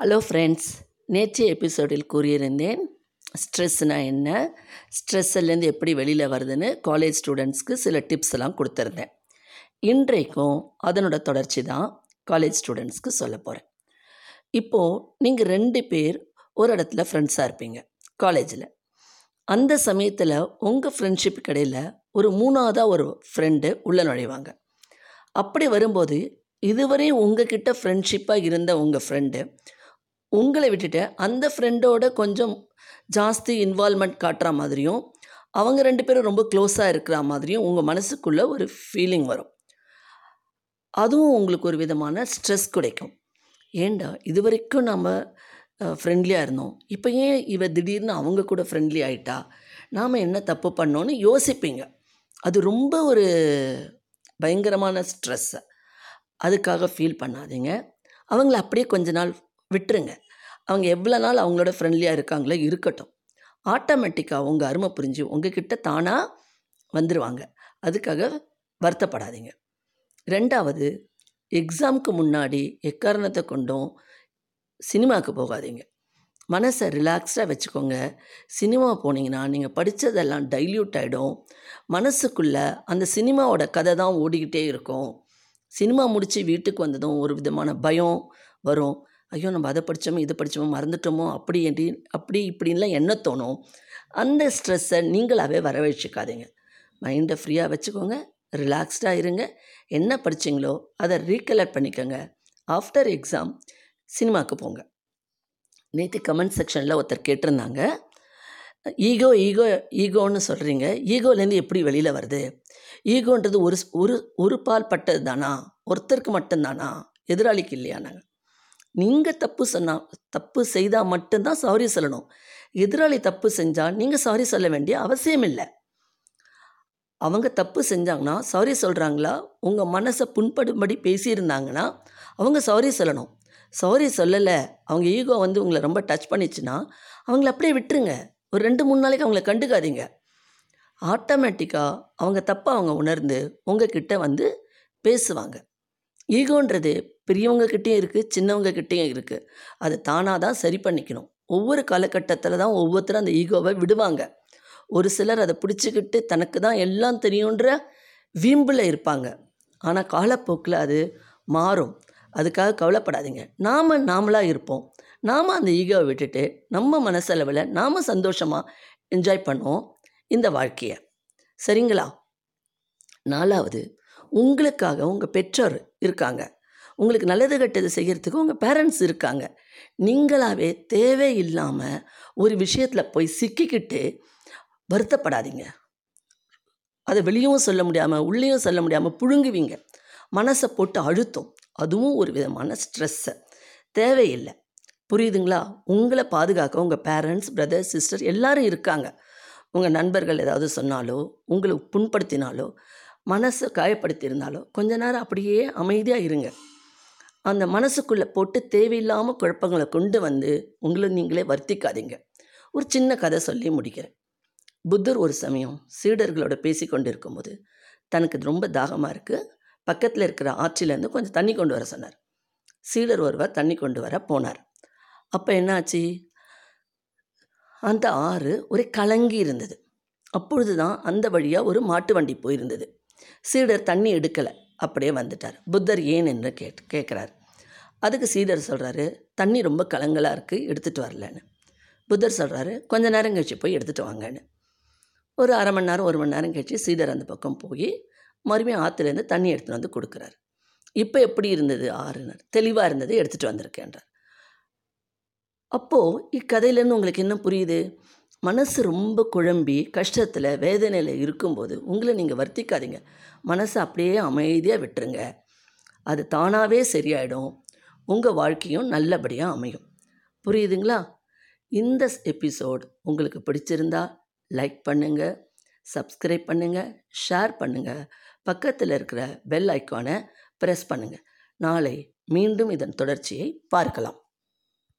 Hello friends நேற்றைய எபிசோடில் கூறியிருந்தேன் ஸ்ட்ரெஸ்னால் என்ன? ஸ்ட்ரெஸ்ஸிலேருந்து எப்படி வெளியில் வருதுன்னு காலேஜ் ஸ்டூடெண்ட்ஸ்க்கு சில டிப்ஸ் எல்லாம் கொடுத்துருந்தேன். இன்றைக்கும் அதனோட தொடர்ச்சி தான் காலேஜ் ஸ்டூடெண்ட்ஸ்க்கு சொல்ல போகிறேன் இப்போது நீங்கள் ரெண்டு பேர் ஒரு இடத்துல ஃப்ரெண்ட்ஸாக இருப்பீங்க காலேஜில் அந்த சமயத்தில் உங்கள் ஃப்ரெண்ட்ஷிப் கடையில் ஒரு மூணாவதாக ஒரு ஃப்ரெண்டு உள்ளே நுழைவாங்க. அப்படி வரும்போது இதுவரை உங்ககிட்ட ஃப்ரெண்ட்ஷிப்பாக இருந்த உங்கள் ஃப்ரெண்டு உங்களை விட்டுட்டு அந்த ஃப்ரெண்டோட கொஞ்சம் ஜாஸ்தி இன்வால்மெண்ட் காட்டுற மாதிரியும் அவங்க ரெண்டு பேரும் ரொம்ப க்ளோஸாக இருக்கிற மாதிரியும் உங்கள் மனசுக்குள்ளே ஒரு ஃபீலிங் வரும். அதுவும் உங்களுக்கு ஒரு விதமான ஸ்ட்ரெஸ் கிடைக்கும் ஏண்டா? இது வரைக்கும் நம்ம ஃப்ரெண்ட்லியாக இருந்தோம். இப்போ ஏன் இவ திடீர்னு அவங்க கூட ஃப்ரெண்ட்லி ஆகிட்டா நாம் என்ன தப்பு பண்ணோன்னு யோசிப்பீங்க. அது ரொம்ப ஒரு பயங்கரமான ஸ்ட்ரெஸ்ஸை அதுக்காக ஃபீல் பண்ணாதீங்க. அவங்கள அப்படியே கொஞ்ச நாள் விட்டுருங்க. அவங்க எவ்வளோ நாள் அவங்களோட ஃப்ரெண்ட்லியாக இருக்காங்களோ இருக்கட்டும். ஆட்டோமேட்டிக்காக உங்கள் அருமை புரிஞ்சு உங்ககிட்ட தானாக வந்துடுவாங்க அதுக்காக வருத்தப்படாதீங்க. ரெண்டாவது எக்ஸாமுக்கு முன்னாடி எக்காரணத்தை கொண்டும் சினிமாவுக்கு போகாதீங்க. மனசை ரிலாக்ஸ்டாக வச்சுக்கோங்க. சினிமா போனீங்கன்னா நீங்கள் படித்ததெல்லாம் டைல்யூட் ஆகிடும் மனசுக்குள்ளே அந்த சினிமாவோட கதை தான் ஓடிக்கிட்டே இருக்கும். சினிமா முடித்து வீட்டுக்கு வந்ததும் ஒரு விதமான பயம் வரும். ஐயோ நம்ம அதை படித்தோமோ இதை படித்தோமோ மறந்துட்டோமோ அப்படி என்று அப்படி இப்படின்லாம் என்ன தோணும்? அந்த ஸ்ட்ரெஸ்ஸை நீங்களாகவே வரவழைச்சிக்காதீங்க. மைண்டை ஃப்ரீயாக வச்சுக்கோங்க ரிலாக்ஸ்டாக இருங்க. என்ன படித்தீங்களோ அதை ரீகலெக்ட் பண்ணிக்கோங்க. ஆஃப்டர் எக்ஸாம் சினிமாவுக்கு போங்க. நேற்று கமெண்ட் செக்ஷனில் ஒருத்தர் கேட்டிருந்தாங்க. ஈகோ ஈகோ ஈகோன்னு சொல்கிறீங்க ஈகோலேருந்து எப்படி வெளியில் வருது? ஈகோன்றது ஒரு ஒரு ஒரு பால் பட்டது தானா ஒருத்தருக்கு மட்டும்தானா? எதிராளிக்கு இல்லையா? நாங்கள் நீங்கள் தப்பு சொன்னால் தப்பு செய்தால் மட்டும்தான் சாரி சொல்லணும். எதிராளி தப்பு செஞ்சால் நீங்கள் சாரி சொல்ல வேண்டிய அவசியம் இல்லை. அவங்க தப்பு செஞ்சாங்கன்னா சாரி சொல்கிறாங்களா உங்கள் மனசை புண்படும்படி பேசியிருந்தாங்கன்னா அவங்க சாரி சொல்லணும். சாரி சொல்லலை அவங்க ஈகோ வந்து உங்களை ரொம்ப டச் பண்ணிச்சுன்னா அவங்கள அப்படியே விட்டுருங்க. ஒரு ரெண்டு மூணு நாளைக்கு அவங்கள கண்டுக்காதீங்க. ஆட்டோமேட்டிக்காக அவங்க தப்பை அவங்க உணர்ந்து உங்ககிட்ட வந்து பேசுவாங்க. ஈகோன்றது பெரியவங்கக்கிட்டேயும் இருக்குது சின்னவங்கக்கிட்டேயும் இருக்குது அது தானாக தான் சரி பண்ணிக்கணும். ஒவ்வொரு காலகட்டத்தில் தான் ஒவ்வொருத்தரும் அந்த ஈகோவை விடுவாங்க. ஒரு சிலர் அதை பிடிச்சிக்கிட்டு தனக்கு தான் எல்லாம் தெரியுன்ற வீம்பில் இருப்பாங்க. ஆனால் காலப்போக்கில் அது மாறும். அதுக்காக கவலைப்படாதீங்க. நாம் நாமளாக இருப்போம். நாம் அந்த ஈகோவை விட்டுட்டு நம்ம மனசளவில் நாம் சந்தோஷமாக என்ஜாய் பண்ணுவோம் இந்த வாழ்க்கையை. சரிங்களா? நாலாவது உங்களுக்காக உங்கள் பெற்றோர் இருக்காங்க. உங்களுக்கு நல்லது கெட்டது செய்கிறதுக்கு உங்கள் பேரண்ட்ஸ் இருக்காங்க. நீங்களாகவே தேவையில்லாமல் ஒரு விஷயத்தில் போய் சிக்கிக்கிட்டு வருத்தப்படாதீங்க. அதை வெளியும் சொல்ல முடியாமல் உள்ளேயும் சொல்ல முடியாமல் புழுங்குவீங்க. மனசை போட்டு அழுத்தம். அதுவும் ஒரு விதமான ஸ்ட்ரெஸ்ஸை தேவையில்லை. புரியுதுங்களா? உங்களை பாதுகாக்க உங்கள் பேரண்ட்ஸ் பிரதர் சிஸ்டர் எல்லாரும் இருக்காங்க. உங்கள் நண்பர்கள் ஏதாவது சொன்னாலோ உங்களை புண்படுத்தினாலோ மனசை காயப்படுத்தியிருந்தாலோ கொஞ்ச நேரம் அப்படியே அமைதியாக இருங்க. அந்த மனசுக்குள்ளே போட்டு தேவையில்லாமல் குழப்பங்களை கொண்டு வந்து உங்களை நீங்களே வருத்திக்காதீங்க. ஒரு சின்ன கதை சொல்லி முடிக்கிறேன். புத்தர் ஒரு சமயம் சீடர்களோட பேசி கொண்டு இருக்கும்போது தனக்கு ரொம்ப தாகமாக இருக்குது பக்கத்தில் இருக்கிற ஆற்றிலேருந்து கொஞ்சம் தண்ணி கொண்டு வர சொன்னார். சீடர் ஒருவர் தண்ணி கொண்டு வர போனார். அப்போ என்னாச்சு? அந்த ஆறு ஒரு கலங்கி இருந்தது. அப்பொழுது தான் அந்த வழியாக ஒரு மாட்டு வண்டி போயிருந்தது. சீடர் தண்ணி எடுக்கலை. அப்படியே வந்துட்டார். புத்தர் ஏன் என்று கேட் கேட்குறாரு. அதுக்கு சீடர் சொல்கிறாரு தண்ணி ரொம்ப கலங்கலாக இருக்குது எடுத்துகிட்டு வரலன்னு. புத்தர் சொல்கிறாரு கொஞ்ச நேரம் கழிச்சு போய் எடுத்துகிட்டு வாங்கன்னு. ஒரு அரை மணி நேரம் ஒரு மணி நேரம் கழிச்சு சீடர் அந்த பக்கம் போய் மறுபடியும் ஆற்றுலேருந்து தண்ணி எடுத்துகிட்டு வந்து கொடுக்குறாரு. இப்போ எப்படி இருந்தது? ஆறுனர். தெளிவாக இருந்தது எடுத்துகிட்டு வந்திருக்கேன்றார். அப்போது இக்கதையிலேருந்து உங்களுக்கு என்ன புரியுது? மனசு ரொம்ப குழம்பி கஷ்டத்தில் வேதனையில் இருக்கும்போது உங்களை நீங்கள் வர்த்திக்காதீங்க. மனசை அப்படியே அமைதியாக விட்டுருங்க. அது தானாகவே சரியாயிடும். உங்கள் வாழ்க்கையும் நல்லபடியாக அமையும். புரியுதுங்களா? இந்த எபிசோட் உங்களுக்கு பிடிச்சிருந்தா லைக் பண்ணுங்கள் சப்ஸ்கிரைப் பண்ணுங்கள் ஷேர் பண்ணுங்கள் பக்கத்தில் இருக்கிற பெல் ஐக்கானை ப்ரெஸ் பண்ணுங்கள் நாளை மீண்டும் இதன் தொடர்ச்சியை பார்க்கலாம்.